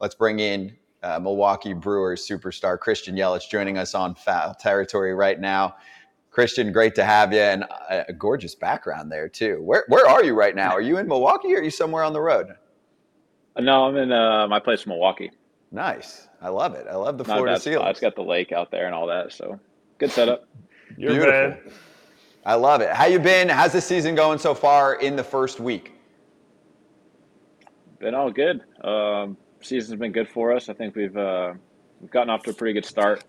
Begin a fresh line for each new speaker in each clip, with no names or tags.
let's bring in uh, Milwaukee Brewers superstar Christian Yelich joining us on foul territory right now. Christian, great to have you, and a, gorgeous background there too. Where where are you right now? Are you in Milwaukee, or are you somewhere on the road?
No, I'm in uh, my place, in Milwaukee.
Nice, I love it. I love the Florida seal.
It's got the lake out there and all that, so good setup.
You're Beautiful. I love it. How you been? How's the season going so far in the first week?
Been all good. Um, season's been good for us. I think we've uh, we've gotten off to a pretty good start.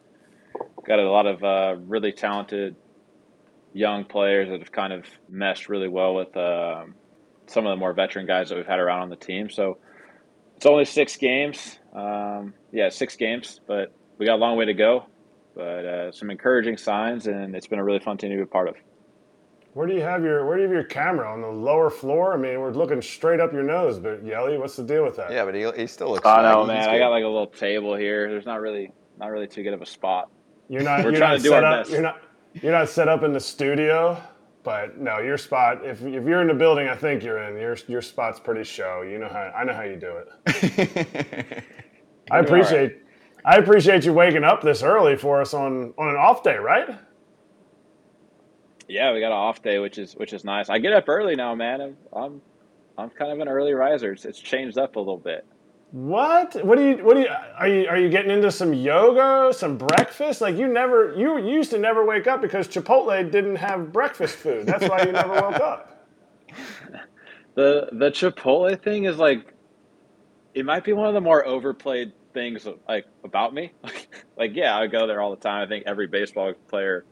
Got a lot of uh, really talented young players that have kind of meshed really well with uh, some of the more veteran guys that we've had around on the team. So it's only six games. Um, yeah, six games, but we got a long way to go. But uh, some encouraging signs, and it's been a really fun team to be a part of.
Where do you have your Where do you have your camera on the lower floor? I mean, we're looking straight up your nose, but Yeli, what's the deal with that?
Yeah, but he, he still looks.
I know, man. I got like a little table here. There's not really not really too good of a spot.
You're not. We're you're trying not to do our up, best. You're not. You're not set up in the studio, but no, your spot. If, if you're in the building, I think you're in. Your your spot's pretty show. You know how I know how you do it. I appreciate. Right. I appreciate you waking up this early for us on on an off day, right?
Yeah, we got an off day, which is which is nice. I get up early now, man. I'm I'm, I'm kind of an early riser. It's, it's changed up a little bit.
What? What do you? What do you? Are you? Are you getting into some yoga, some breakfast? Like you never, you used to never wake up because Chipotle didn't have breakfast food. That's why you never woke up.
The the Chipotle thing is like, it might be one of the more overplayed things like about me. like yeah, I go there all the time. I think every baseball player has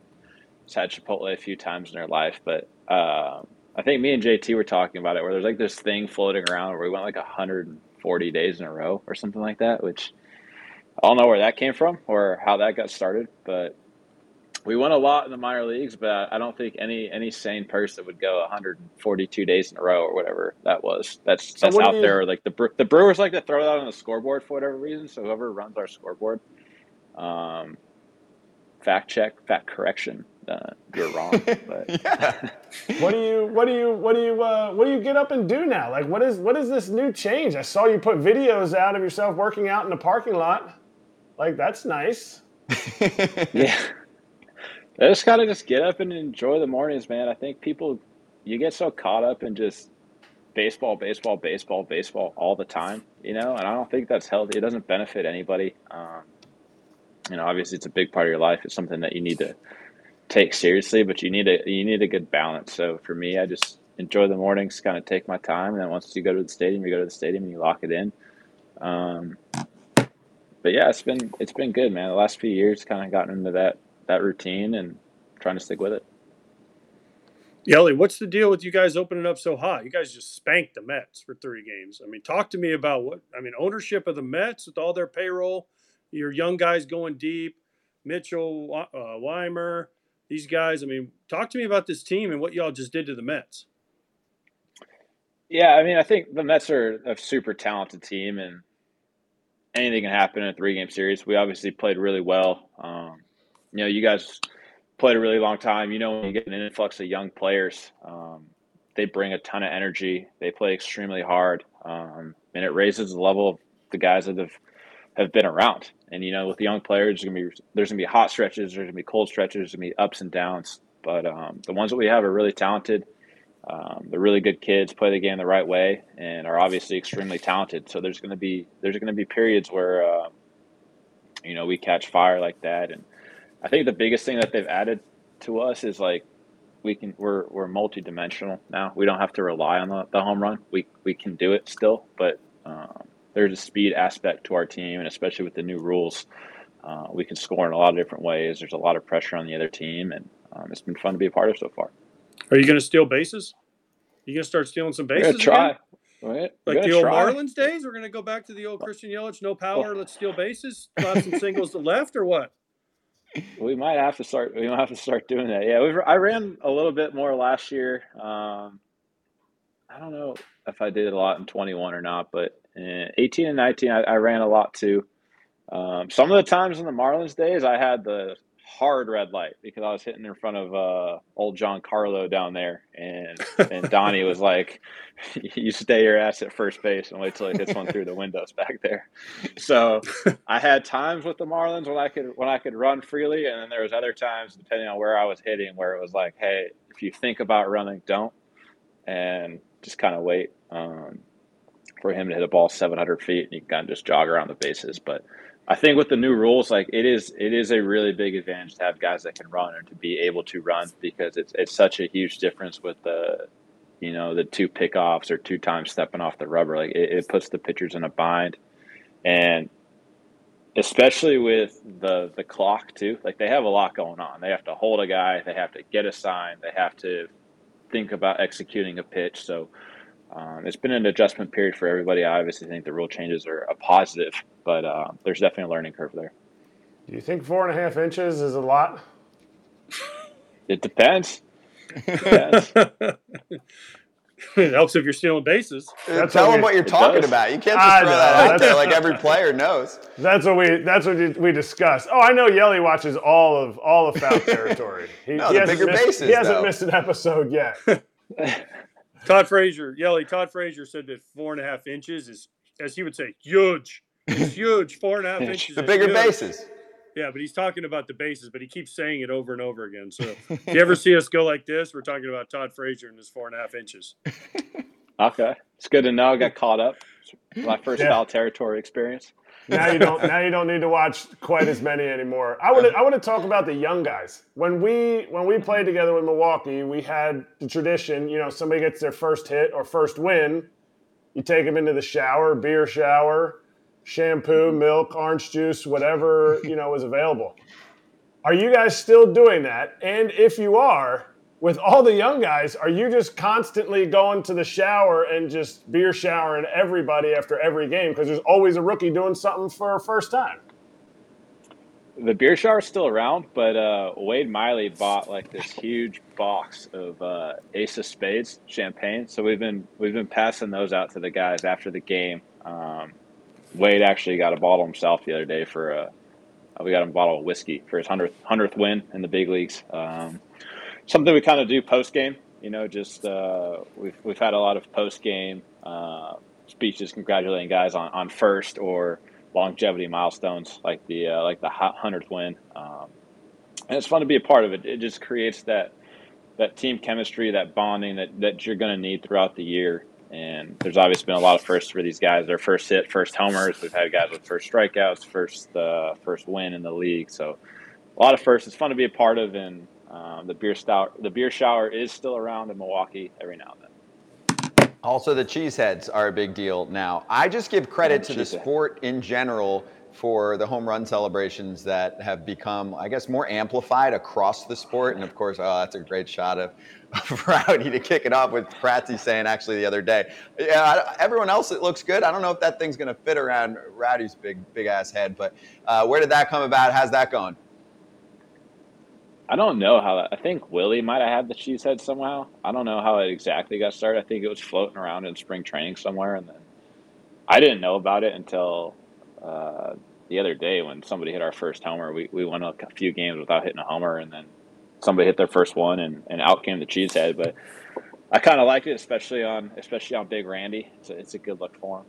had Chipotle a few times in their life, but. Uh, I think me and JT were talking about it where there's like this thing floating around where we went like 140 days in a row or something like that, which I don't know where that came from or how that got started, but we won a lot in the minor leagues, but I don't think any any sane person would go 142 days in a row or whatever that was. That's so that's out there. Like the the Brewers like to throw that on the scoreboard for whatever reason. So whoever runs our scoreboard, um, fact check, fact correction uh, you're wrong. But
yeah. what do you what do you what do you uh, what do you get up and do now? Like what is what is this new change? I saw you put videos out of yourself working out in the parking lot. Like that's nice.
yeah. I just gotta just get up and enjoy the mornings, man. I think people you get so caught up in just baseball, baseball, baseball, baseball all the time, you know, and I don't think that's healthy. It doesn't benefit anybody. Um, you know, obviously it's a big part of your life. It's something that you need to take seriously, but you need a you need a good balance. So for me, I just enjoy the mornings, kind of take my time, and then once you go to the stadium, you go to the stadium and you lock it in. Um, but yeah, it's been it's been good, man. The last few years, kind of gotten into that that routine and trying to stick with it.
Yeli, what's the deal with you guys opening up so hot? You guys just spanked the Mets for three games. I mean, talk to me about what I mean, ownership of the Mets with all their payroll, your young guys going deep, Mitchell, uh, Wiemer, these guys. I mean, talk to me about this team and what y'all just did to the Mets.
Yeah, I mean, I think the Mets are a super talented team, and anything can happen in a three-game series. We obviously played really well. Um, you know, you guys played a really long time. You know, when you get an influx of young players, um, they bring a ton of energy. They play extremely hard, um, and it raises the level of the guys that have have been around. And you know, with the young players, there's gonna be there's gonna be hot stretches, there's gonna be cold stretches, there's gonna be ups and downs. But um, the ones that we have are really talented. Um, they're really good kids, play the game the right way, and are obviously extremely talented. So there's gonna be there's gonna be periods where uh, you know we catch fire like that. And I think the biggest thing that they've added to us is like we can we're we're multi-dimensional now. We don't have to rely on the, the home run. We we can do it still, but um, there's a speed aspect to our team, and especially with the new rules, uh, we can score in a lot of different ways. There's a lot of pressure on the other team, and um, it's been fun to be a part of so far.
Are you going to steal bases? Are You going to start stealing some bases?
try.
Right. Like the old try. Marlins days, we're going to go back to the old Christian Yelich, no power, let's steal bases, slap some singles to left, or what?
We might have to start. We might have to start doing that. Yeah, we I ran a little bit more last year. Um, I don't know if I did a lot in 21 or not, but 18 and 19, I, I, ran a lot too. Um, some of the times in the Marlins days, I had the hard red light because I was hitting in front of uh, old Giancarlo down there, and and Donnie was like, "You stay your ass at first base and wait till it hits one through the windows back there." So I had times with the Marlins when I could when I could run freely, and then there was other times depending on where I was hitting where it was like, "Hey, if you think about running, don't," and just kind of wait. Um, for him to hit a ball 700 feet and you can kind of just jog around the bases. But I think with the new rules, like it is, it is a really big advantage to have guys that can run and to be able to run because it's it's such a huge difference with the, you know, the two pickoffs or two times stepping off the rubber. Like it, it puts the pitchers in a bind, and especially with the the clock too. Like they have a lot going on. They have to hold a guy. They have to get a sign. They have to think about executing a pitch. So um, it's been an adjustment period for everybody. I obviously think the rule changes are a positive, but uh, there's definitely a learning curve there.
Do you think four and a half inches is a lot?
It depends. It, depends.
it helps if you're stealing bases.
That's Tell them what you're talking about. You can't just throw that out there like every player knows.
That's what we. That's what we discussed. Oh, I know Yeli watches all of all of foul territory.
He, no, he the bigger
missed,
bases.
He hasn't
though.
missed an episode yet.
Todd Frazier, Yeli, Todd Frazier said that four and a half inches is, as he would say, huge. It's huge. Four and a half inches.
the bigger
huge.
bases.
Yeah, but he's talking about the bases, but he keeps saying it over and over again. So if you ever see us go like this, we're talking about Todd Frazier and his four and a half inches.
Okay. It's good to know. I got caught up. My first yeah. foul territory experience
now you don't now you don't need to watch quite as many anymore. I want to I want to talk about the young guys. When we when we played together with Milwaukee, we had the tradition. You know, somebody gets their first hit or first win, you take them into the shower, beer shower, shampoo, mm-hmm. milk, orange juice, whatever you know is available. Are you guys still doing that? And if you are, with all the young guys, are you just constantly going to the shower and just beer showering everybody after every game because there's always a rookie doing something for a first time?
The beer shower is still around, but uh, Wade Miley bought like this huge box of uh, Ace of Spades champagne. So we've been we've been passing those out to the guys after the game. Um, Wade actually got a bottle himself the other day for a. We got him a bottle of whiskey for his hundredth hundredth win in the big leagues. Um, something we kind of do post game. You know, just uh, we've we've had a lot of post game uh, speeches congratulating guys on, on first or longevity milestones like the uh, like the hundredth win. Um, and it's fun to be a part of it. It just creates that that team chemistry, that bonding that, that you're going to need throughout the year. And there's obviously been a lot of firsts for these guys. Their first hit, first homers. We've had guys with first strikeouts, first uh, first win in the league. So a lot of firsts. It's fun to be a part of, and um, the beer stout, the beer shower is still around in Milwaukee every now and then.
Also, the cheeseheads are a big deal now. I just give credit to the sport in general for the home run celebrations that have become, I guess, more amplified across the sport. And of course, oh, that's a great shot of, of Rowdy to kick it off with Kratzy saying actually the other day. Yeah, everyone else it looks good. I don't know if that thing's going to fit around Rowdy's big, big ass head, but uh, where did that come about? How's that going?
I don't know how. I think Willy might have had the cheesehead somehow. I don't know how it exactly got started. I think it was floating around in spring training somewhere, and then I didn't know about it until uh, the other day when somebody hit our first homer. We we went a few games without hitting a homer, and then somebody hit their first one, and, and out came the cheesehead. But I kind of like it, especially on especially on Big Randy. It's a, it's a good look for him.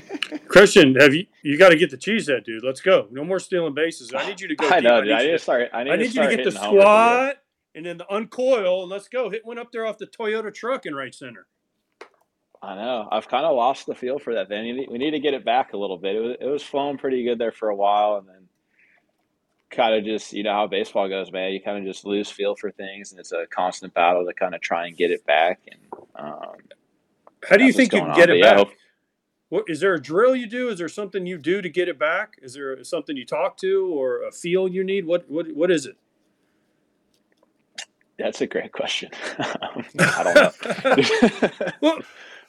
Christian, have you you got to get the cheesehead, dude? Let's go. No more stealing bases. I need you to go.
I know,
dude.
I need, I need to start. I need, I need
to,
you
to get the squat and then the uncoil and let's go. Hit one up there off the Toyota truck in right center.
I know. I've kind of lost the feel for that thing. We need to get it back a little bit. It was, it was flowing pretty good there for a while, and then kind of just you know how baseball goes, man. You kind of just lose feel for things, and it's a constant battle to kind of try and get it back. And um,
how do you think you can get it back? What is there a drill you do? Is there something you do to get it back? Is there something you talk to or a feel you need? What what what is it?
That's a great question. I don't know.
well,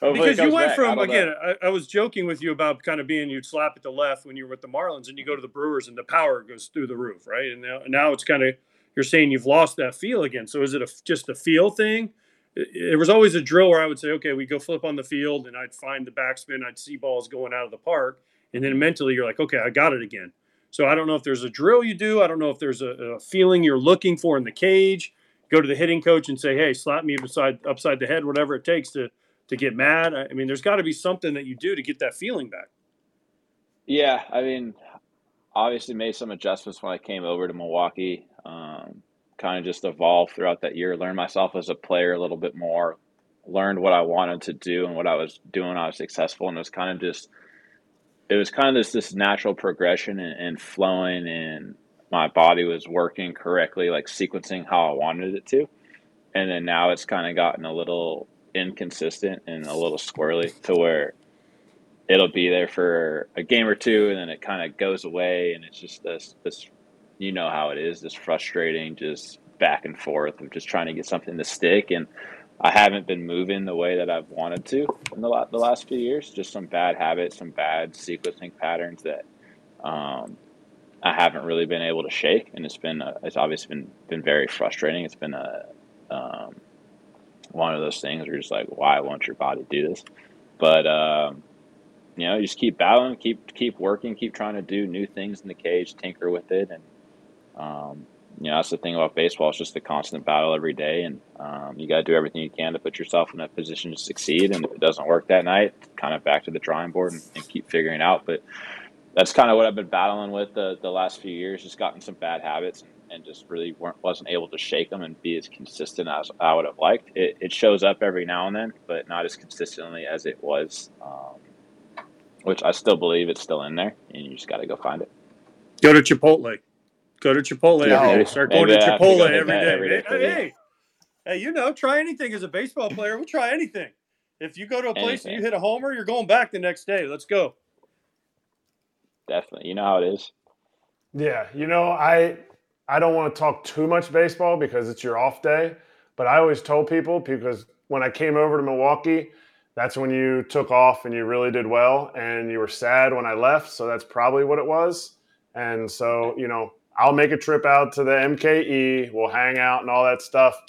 because you went back. from I again, I, I, was joking with you about kind of being you'd slap at the left when you were with the Marlins, and you go to the Brewers, and the power goes through the roof, right? And now, now it's kind of you're saying you've lost that feel again. So is it a, just a feel thing? It was always a drill where I would say, okay, we go flip on the field and I'd find the backspin, I'd see balls going out of the park. And then mentally you're like, okay, I got it again. So I don't know if there's a drill you do. I don't know if there's a, a feeling you're looking for in the cage. Go to the hitting coach and say, "Hey, slap me beside upside the head, whatever it takes to to get mad." I mean, there's got to be something that you do to get that feeling back.
Yeah, I mean, obviously made some adjustments when I came over to Milwaukee. Um, kind of just evolved throughout that year, learned myself as a player a little bit more, learned what I wanted to do and what I was doing. I was successful, and it was kind of just it was kind of this natural progression and, and flowing, and my body was working correctly, like sequencing how I wanted it to. And then now it's kind of gotten a little inconsistent and a little squirrely to where it'll be there for a game or two and then it kind of goes away and it's just this this you know how it is, just frustrating just back and forth of just trying to get something to stick. And I haven't been moving the way that I've wanted to in the, the last few years just some bad habits some bad sequencing patterns that um, I haven't really been able to shake. And it's been a, it's obviously been been very frustrating. It's been a um, one of those things where you're just like why won't your body do this? But um, you know, you just keep battling, keep keep working, keep trying to do new things in the cage, tinker with it, and um, you know that's the thing about baseball. It's just a constant battle every day, and um, you got to do everything you can to put yourself in a position to succeed. And if it doesn't work that night, kind of back to the drawing board and, and keep figuring out. But that's kind of what I've been battling with the the last few years. Just gotten some bad habits. And, just really wasn't able to shake them and be as consistent as I would have liked. It, it shows up every now and then, but not as consistently as it was um, which I still believe it's still in there, and you just got to go find it.
Go to Chipotle. Go to Chipotle no, every day. Start going to Chipotle to every day. Every day hey, hey, hey, you know, try anything as a baseball player. We'll try anything. If you go to a place anything. and you hit a homer, you're going back the next day. Let's go.
Definitely. You know how it is.
Yeah. You know, I I don't want to talk too much baseball because it's your off day, but I always told people because when I came over to Milwaukee – that's when you took off and you really did well and you were sad when I left. So that's probably what it was. And so, you know, I'll make a trip out to the MKE, we'll hang out and all that stuff.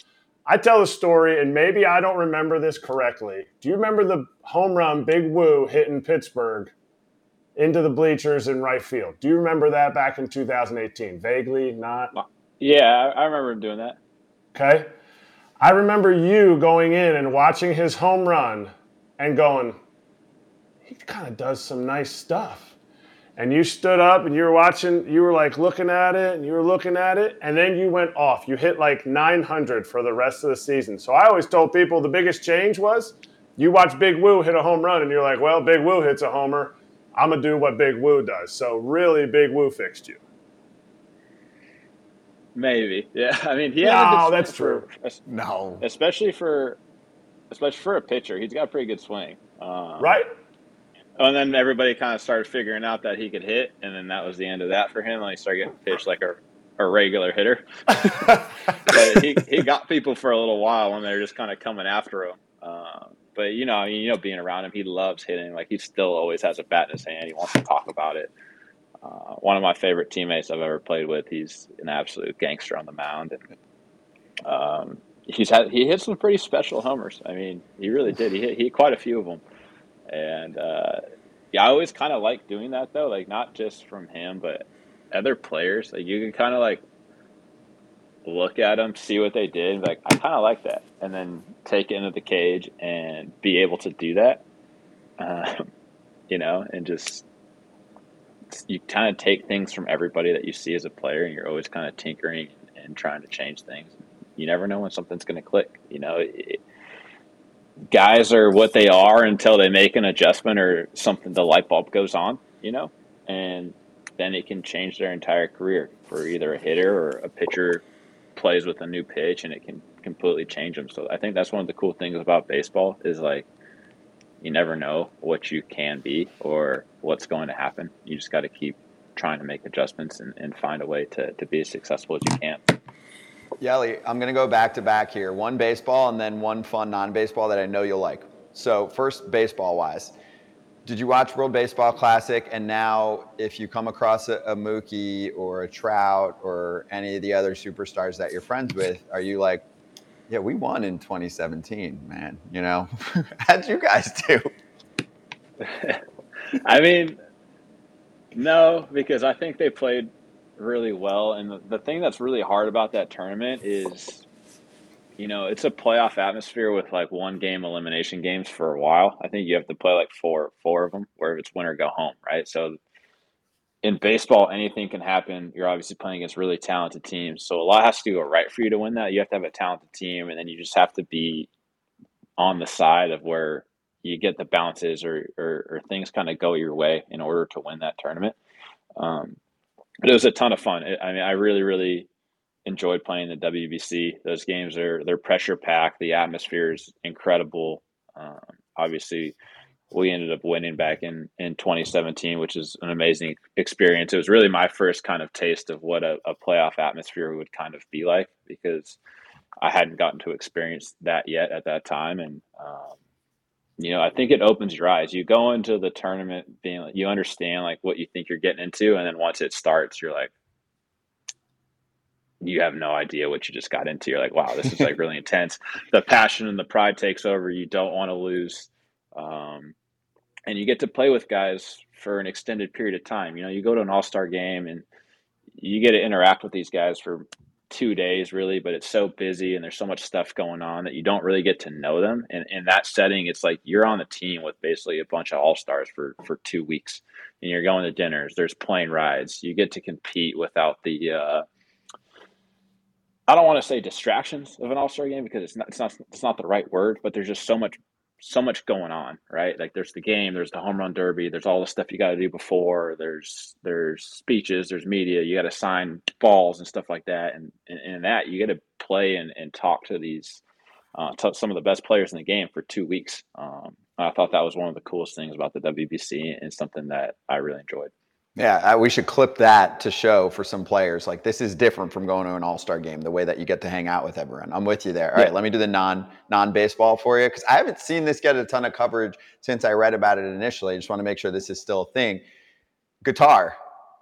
I tell the story, and maybe I don't remember this correctly. Do you remember the home run Big Woo hit in Pittsburgh into the bleachers in right field? Do you remember that back in 2018? Vaguely, not?
Yeah, I remember him doing that.
Okay. I remember you going in and watching his home run and going, he kind of does some nice stuff. And you stood up and you were watching, you were like looking at it and you were looking at it, and then you went off. You hit like 900 for the rest of the season. So I always told people the biggest change was you watch Big Woo hit a home run and you're like, well, Big Woo hits a homer. I'm going to do what Big Woo does. So really, Big Woo fixed you.
Maybe. Yeah. I mean, he
No, that's true.
For, no. Especially for especially for a pitcher. He's got a pretty good swing.
Um, right.
And then everybody kind of started figuring out that he could hit, and then that was the end of that for him. And he started getting pitched like a, a regular hitter. but he, he got people for a little while when they were just kind of coming after him. Uh, but you know, you know, being around him, he loves hitting. Like he still always has a bat in his hand. He wants to talk about it. Uh, one of my favorite teammates I've ever played with. He's an absolute gangster on the mound, and um, he's had he hit some pretty special homers. I mean, he really did. He hit, he hit quite a few of them, and uh, yeah, I always kind of like doing that though. Like not just from him, but other players. Like you can kind of like look at them, see what they did, like I kind of like that, and then take it into the cage and be able to do that. Um, you know, and just you kind of take things from everybody that you see as a player, and you're always kind of tinkering and trying to change things you never know when something's going to click. You know, it, guys are what they are until they make an adjustment or something. The light bulb goes on. You know, and then it can change their entire career for either a hitter or a pitcher plays with a new pitch and it can completely change them. So I think that's one of the cool things about baseball is like you never know what you can be or what's going to happen. You just got to keep trying to make adjustments and, and find a way to, to be as successful as you can.
Yeli, I'm going to go back to back here. One baseball and then one fun non baseball that I know you'll like. So, first, baseball wise, did you watch World Baseball Classic? And now, if you come across a, a Mookie or a Trout or any of the other superstars that you're friends with, are you like, yeah, we won in 2017, man? You know, how'd you guys do?
I mean, No, because I think they played really well. And the, the thing that's really hard about that tournament is, you know, it's a playoff atmosphere with like one game elimination games for a while. I think you have to play like four four of them, where if it's win or go home, right? So in baseball, anything can happen. You're obviously playing against really talented teams, so a lot has to go right for you to win that. You have to have a talented team, and then you just have to be on the side of where you get the bounces or or, or things kind of go your way in order to win that tournament. Um, but it was a ton of fun. I mean, I really, really enjoyed playing the WBC. Those games are they're pressure packed. The atmosphere is incredible. Um, obviously, we ended up winning back in in 2017, which is an amazing experience. It was really my first kind of taste of what a, a playoff atmosphere would kind of be like because I hadn't gotten to experience that yet at that time, and um, you know, I think it opens your eyes. You go into the tournament being you understand like what you think you're getting into, and then once it starts, you're like, you have no idea what you just got into. You're like, wow, this is like really intense. The passion and the pride takes over. You don't want to lose, um, and you get to play with guys for an extended period of time. You know, you go to an All Star game and you get to interact with these guys for two days really, but it's so busy and there's so much stuff going on that you don't really get to know them. And in that setting, it's like you're on the team with basically a bunch of all stars for for two weeks, and you're going to dinners. There's plane rides. You get to compete without the. Uh, I don't want to say distractions of an all star game because it's not it's not it's not the right word, but there's just so much so much going on, right? Like there's the game, there's the home run derby, there's all the stuff you got to do before, there's there's speeches, there's media, you got to sign balls and stuff like that, and and, and that you got to play and, and talk to these uh, some of the best players in the game for two weeks. Um, I thought that was one of the coolest things about the WBC and something that I really enjoyed.
Yeah, we should clip that to show for some players. Like this is different from going to an All Star game. The way that you get to hang out with everyone. I'm with you there. All yeah. right, let me do the non non baseball for you because I haven't seen this get a ton of coverage since I read about it initially. I just want to make sure this is still a thing. Guitar.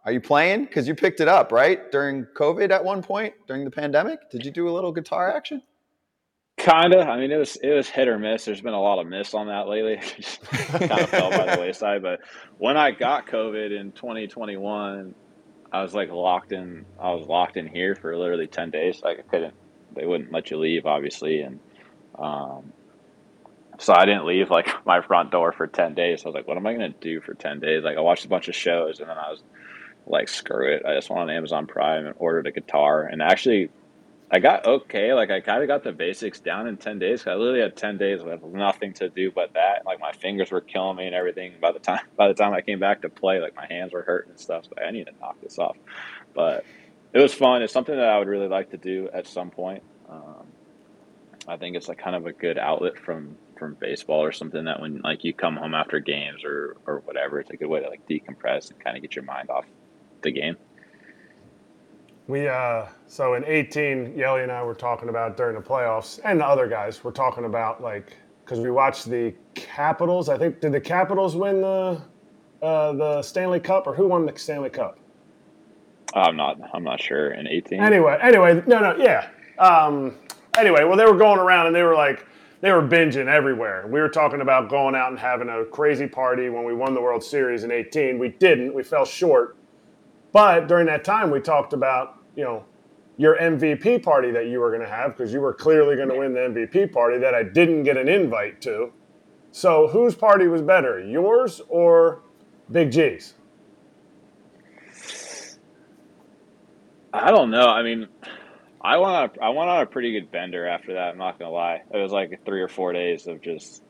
Are you playing? Because you picked it up right during COVID at one point during the pandemic. Did you do a little guitar action?
Kinda. I mean, it was it was hit or miss. There's been a lot of miss on that lately. kind of fell by the wayside. But when I got COVID in 2021, I was like locked in. I was locked in here for literally 10 days. Like I couldn't. They wouldn't let you leave, obviously, and um, so I didn't leave like my front door for 10 days. I was like, what am I gonna do for 10 days? Like I watched a bunch of shows, and then I was like, screw it. I just went on Amazon Prime and ordered a guitar, and actually I got okay. Like I kind of got the basics down in ten days. I literally had ten days with nothing to do but that. Like my fingers were killing me and everything. By the time by the time I came back to play, like my hands were hurting and stuff. So I need to knock this off. But it was fun. It's something that I would really like to do at some point. Um, I think it's like kind of a good outlet from from baseball or something that when like you come home after games or or whatever, it's a good way to like decompress and kind of get your mind off the game.
We uh, so in 18, Yeli and I were talking about during the playoffs, and the other guys were talking about like because we watched the Capitals. I think did the Capitals win the uh, the Stanley Cup, or who won the Stanley Cup?
I'm not. I'm not sure. In 18.
Anyway, anyway, no, no, yeah. Um, anyway, well, they were going around and they were like they were binging everywhere. We were talking about going out and having a crazy party when we won the World Series in 18. We didn't. We fell short. But during that time, we talked about you know, your MVP party that you were going to have because you were clearly going to win the MVP party that I didn't get an invite to. So whose party was better, yours or Big G's?
I don't know. I mean, I went on a, I went on a pretty good bender after that. I'm not gonna lie. It was like three or four days of just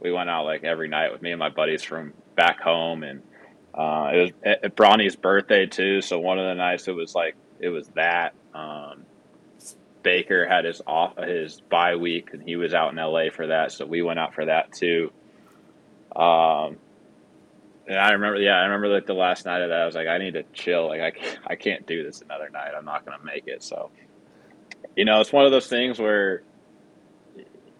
we went out like every night with me and my buddies from back home, and uh, it was at Bronny's birthday too. So one of the nights it was like it was that. Um, Baker had his off his bye week, and he was out in LA for that, so we went out for that too. Um, and I remember, yeah, I remember like the last night of that, I was like, I need to chill. Like I, can't, I can't do this another night. I'm not gonna make it. So, you know, it's one of those things where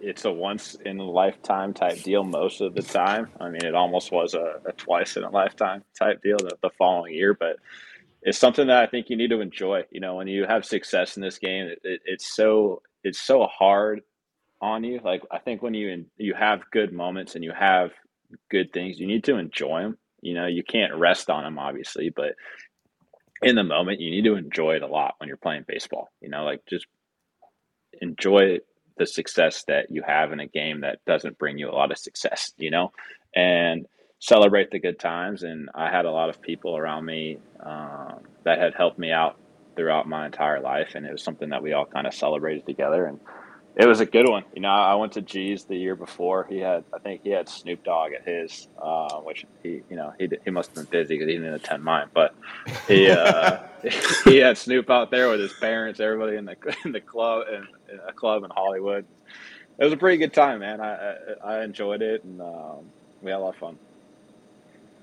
it's a once in a lifetime type deal most of the time. I mean, it almost was a, a twice in a lifetime type deal the, the following year, but it's something that I think you need to enjoy. You know, when you have success in this game, it, it, it's so it's so hard on you. Like I think when you you have good moments and you have good things, you need to enjoy them. You know, you can't rest on them, obviously, but in the moment, you need to enjoy it a lot when you're playing baseball. You know, like just enjoy the success that you have in a game that doesn't bring you a lot of success, you know, and celebrate the good times. And I had a lot of people around me um, that had helped me out throughout my entire life. And it was something that we all kind of celebrated together. And it was a good one. You know, I went to G's the year before. He had, I think he had Snoop Dogg at his, uh, which he, you know, he he must have been busy because he didn't attend mine. But he uh, he had Snoop out there with his parents, everybody in the in the club in, in a club in Hollywood. It was a pretty good time, man. I I, I enjoyed it, and um, we had a lot of fun.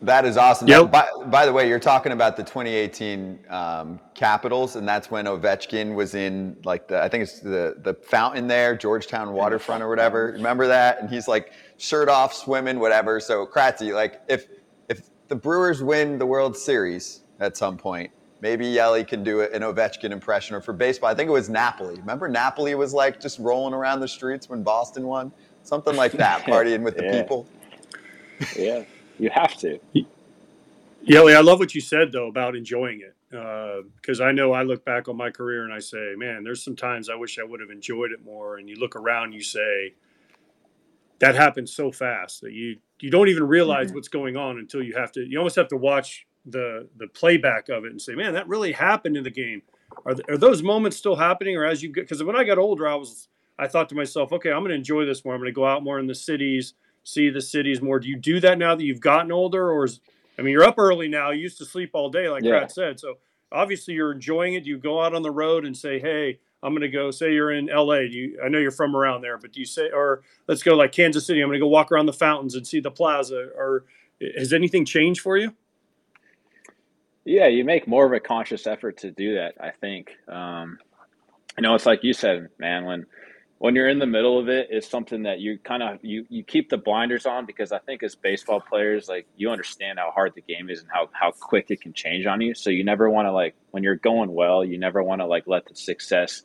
That is awesome. Yep. By, by, the way, you're talking about the 2018 um, Capitals, and that's when Ovechkin was in like the I think it's the the fountain there, Georgetown waterfront or whatever. Remember that? And he's like shirt off, swimming, whatever. So Kratzy, like if if the Brewers win the World Series at some point, maybe Yeli can do an Ovechkin impression. Or for baseball, I think it was Napoli. Remember Napoli was like just rolling around the streets when Boston won, something like that, partying with the
yeah.
people.
Yeah. You have to.
Yeah, I love what you said though about enjoying it. Because uh, I know I look back on my career and I say, man, there's some times I wish I would have enjoyed it more. And you look around, you say, that happens so fast that you you don't even realize mm-hmm. what's going on until you have to. You almost have to watch the the playback of it and say, man, that really happened in the game. Are, are those moments still happening, or as you get? Because when I got older, I was I thought to myself, okay, I'm going to enjoy this more. I'm going to go out more in the cities see the cities more. Do you do that now that you've gotten older, or is I mean, you're up early now. You used to sleep all day, like yeah. Pratt said. So obviously, you're enjoying it. Do you go out on the road and say, "Hey, I'm going to go." Say you're in L.A. Do you, I know you're from around there, but do you say, or let's go like Kansas City? I'm going to go walk around the fountains and see the plaza. Or has anything changed for you?
Yeah, you make more of a conscious effort to do that. I think. Um, you know, it's like you said, man. When when you're in the middle of it, it's something that you kind of you you keep the blinders on because I think as baseball players, like you understand how hard the game is and how how quick it can change on you. So you never want to like when you're going well, you never want to like let the success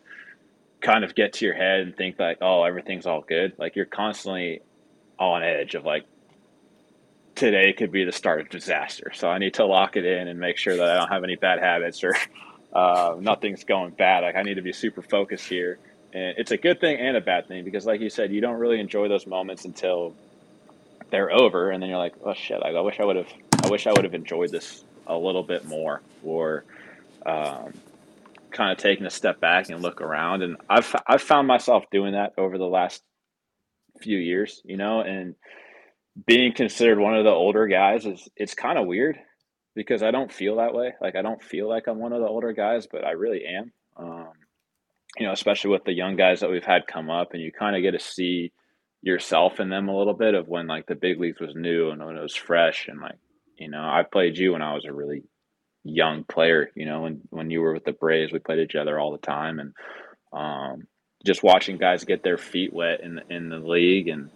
kind of get to your head and think like, oh, everything's all good. Like you're constantly on edge of like today could be the start of disaster. So I need to lock it in and make sure that I don't have any bad habits or uh, nothing's going bad. Like I need to be super focused here and it's a good thing and a bad thing because, like you said, you don't really enjoy those moments until they're over, and then you're like, "Oh shit! I wish I would have. I wish I would have enjoyed this a little bit more." Or um, kind of taking a step back and look around. And I've I've found myself doing that over the last few years, you know, and being considered one of the older guys is it's kind of weird because I don't feel that way. Like I don't feel like I'm one of the older guys, but I really am. Um, you know, especially with the young guys that we've had come up, and you kind of get to see yourself in them a little bit of when like the big leagues was new and when it was fresh, and like you know, I played you when I was a really young player. You know, and when you were with the Braves, we played each other all the time, and um, just watching guys get their feet wet in in the league and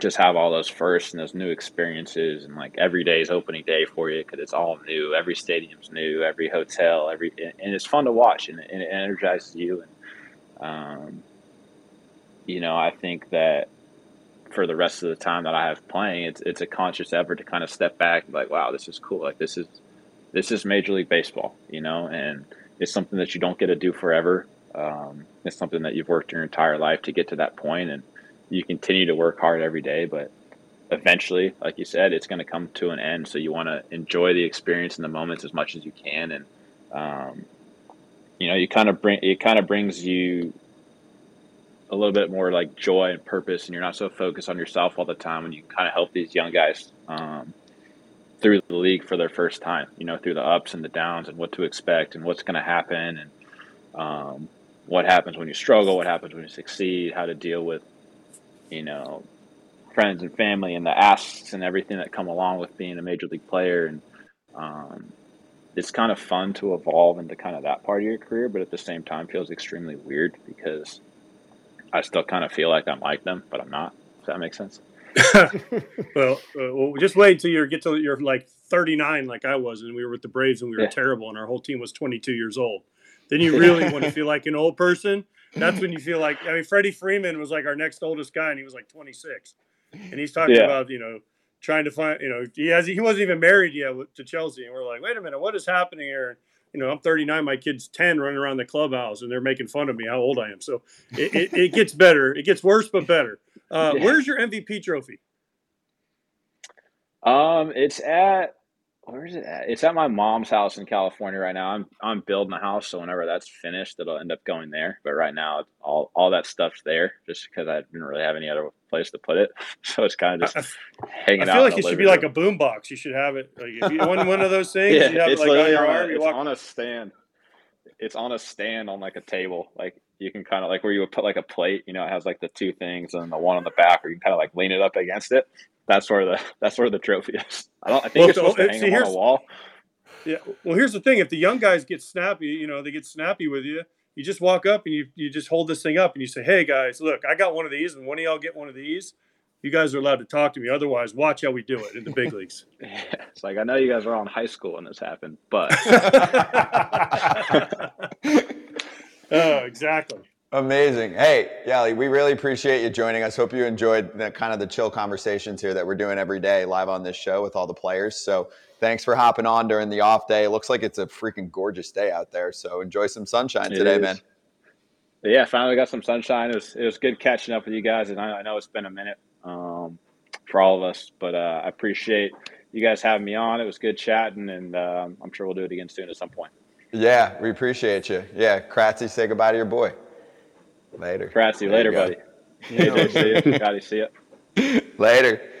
just have all those firsts and those new experiences and like every day is opening day for you because it's all new. Every stadium's new. Every hotel every and it's fun to watch and, and it energizes you and um, you know i think that for the rest of the time that i have playing it's it's a conscious effort to kind of step back and like wow this is cool. Like this is this is major league baseball you know and it's something that you don't get to do forever. Um, it's something that you've worked your entire life to get to that point and you continue to work hard every day, but eventually, like you said, it's going to come to an end. So you want to enjoy the experience and the moments as much as you can, and um, you know, you kind of bring it kind of brings you a little bit more like joy and purpose, and you're not so focused on yourself all the time. And you kind of help these young guys um, through the league for their first time, you know, through the ups and the downs, and what to expect, and what's going to happen, and um, what happens when you struggle, what happens when you succeed, how to deal with you know, friends and family and the asks and everything that come along with being a major league player. And um, it's kind of fun to evolve into kind of that part of your career, but at the same time feels extremely weird because I still kind of feel like I'm like them, but I'm not. Does that make sense?
well, uh, well, just wait until you get to you're like 39, like I was, and we were with the Braves and we were yeah. terrible, and our whole team was 22 years old. Then you really want to feel like an old person, that's when you feel like I mean Freddie Freeman was like our next oldest guy and he was like 26. And he's talking yeah. about, you know, trying to find, you know, he has he wasn't even married yet to Chelsea, and we're like, wait a minute, what is happening here? You know, I'm 39, my kid's 10, running around the clubhouse, and they're making fun of me how old I am. So it, it, it gets better. It gets worse, but better. Uh, yeah. Where's your MVP trophy?
Um, it's at where is it at? It's at my mom's house in California right now. I'm I'm building a house, so whenever that's finished, it'll end up going there. But right now, all all that stuff's there, just because I didn't really have any other place to put it. So it's kind of just I, hanging out.
I feel like it should be room. like a boom box. You should have it. Like if you one one of those things.
yeah,
you have
it's it like on your arm. it's walk... on a stand. It's on a stand on like a table. Like you can kind of like where you would put like a plate. You know, it has like the two things and the one on the back, or you can kind of like lean it up against it that's where the that's where the trophy is. I don't. I think well, you're supposed to eh, hang see, them on a wall.
Yeah. Well, here's the thing: if the young guys get snappy, you know, they get snappy with you. You just walk up and you you just hold this thing up and you say, "Hey guys, look, I got one of these, and one of y'all get one of these. You guys are allowed to talk to me. Otherwise, watch how we do it in the big leagues."
yeah, it's like I know you guys were all in high school when this happened, but.
oh, exactly.
Amazing. Hey, Yeli, we really appreciate you joining us. Hope you enjoyed the kind of the chill conversations here that we're doing every day live on this show with all the players. So thanks for hopping on during the off day. It looks like it's a freaking gorgeous day out there. So enjoy some sunshine it today, is. man.
Yeah, finally got some sunshine. It was it was good catching up with you guys, and I, I know it's been a minute um, for all of us, but uh, I appreciate you guys having me on. It was good chatting, and um, I'm sure we'll do it again soon at some point.
Yeah, we appreciate you. Yeah, Kratzy, say goodbye to your boy. Later.
Kratzy, later, buddy. see you. Got to see you.
Later.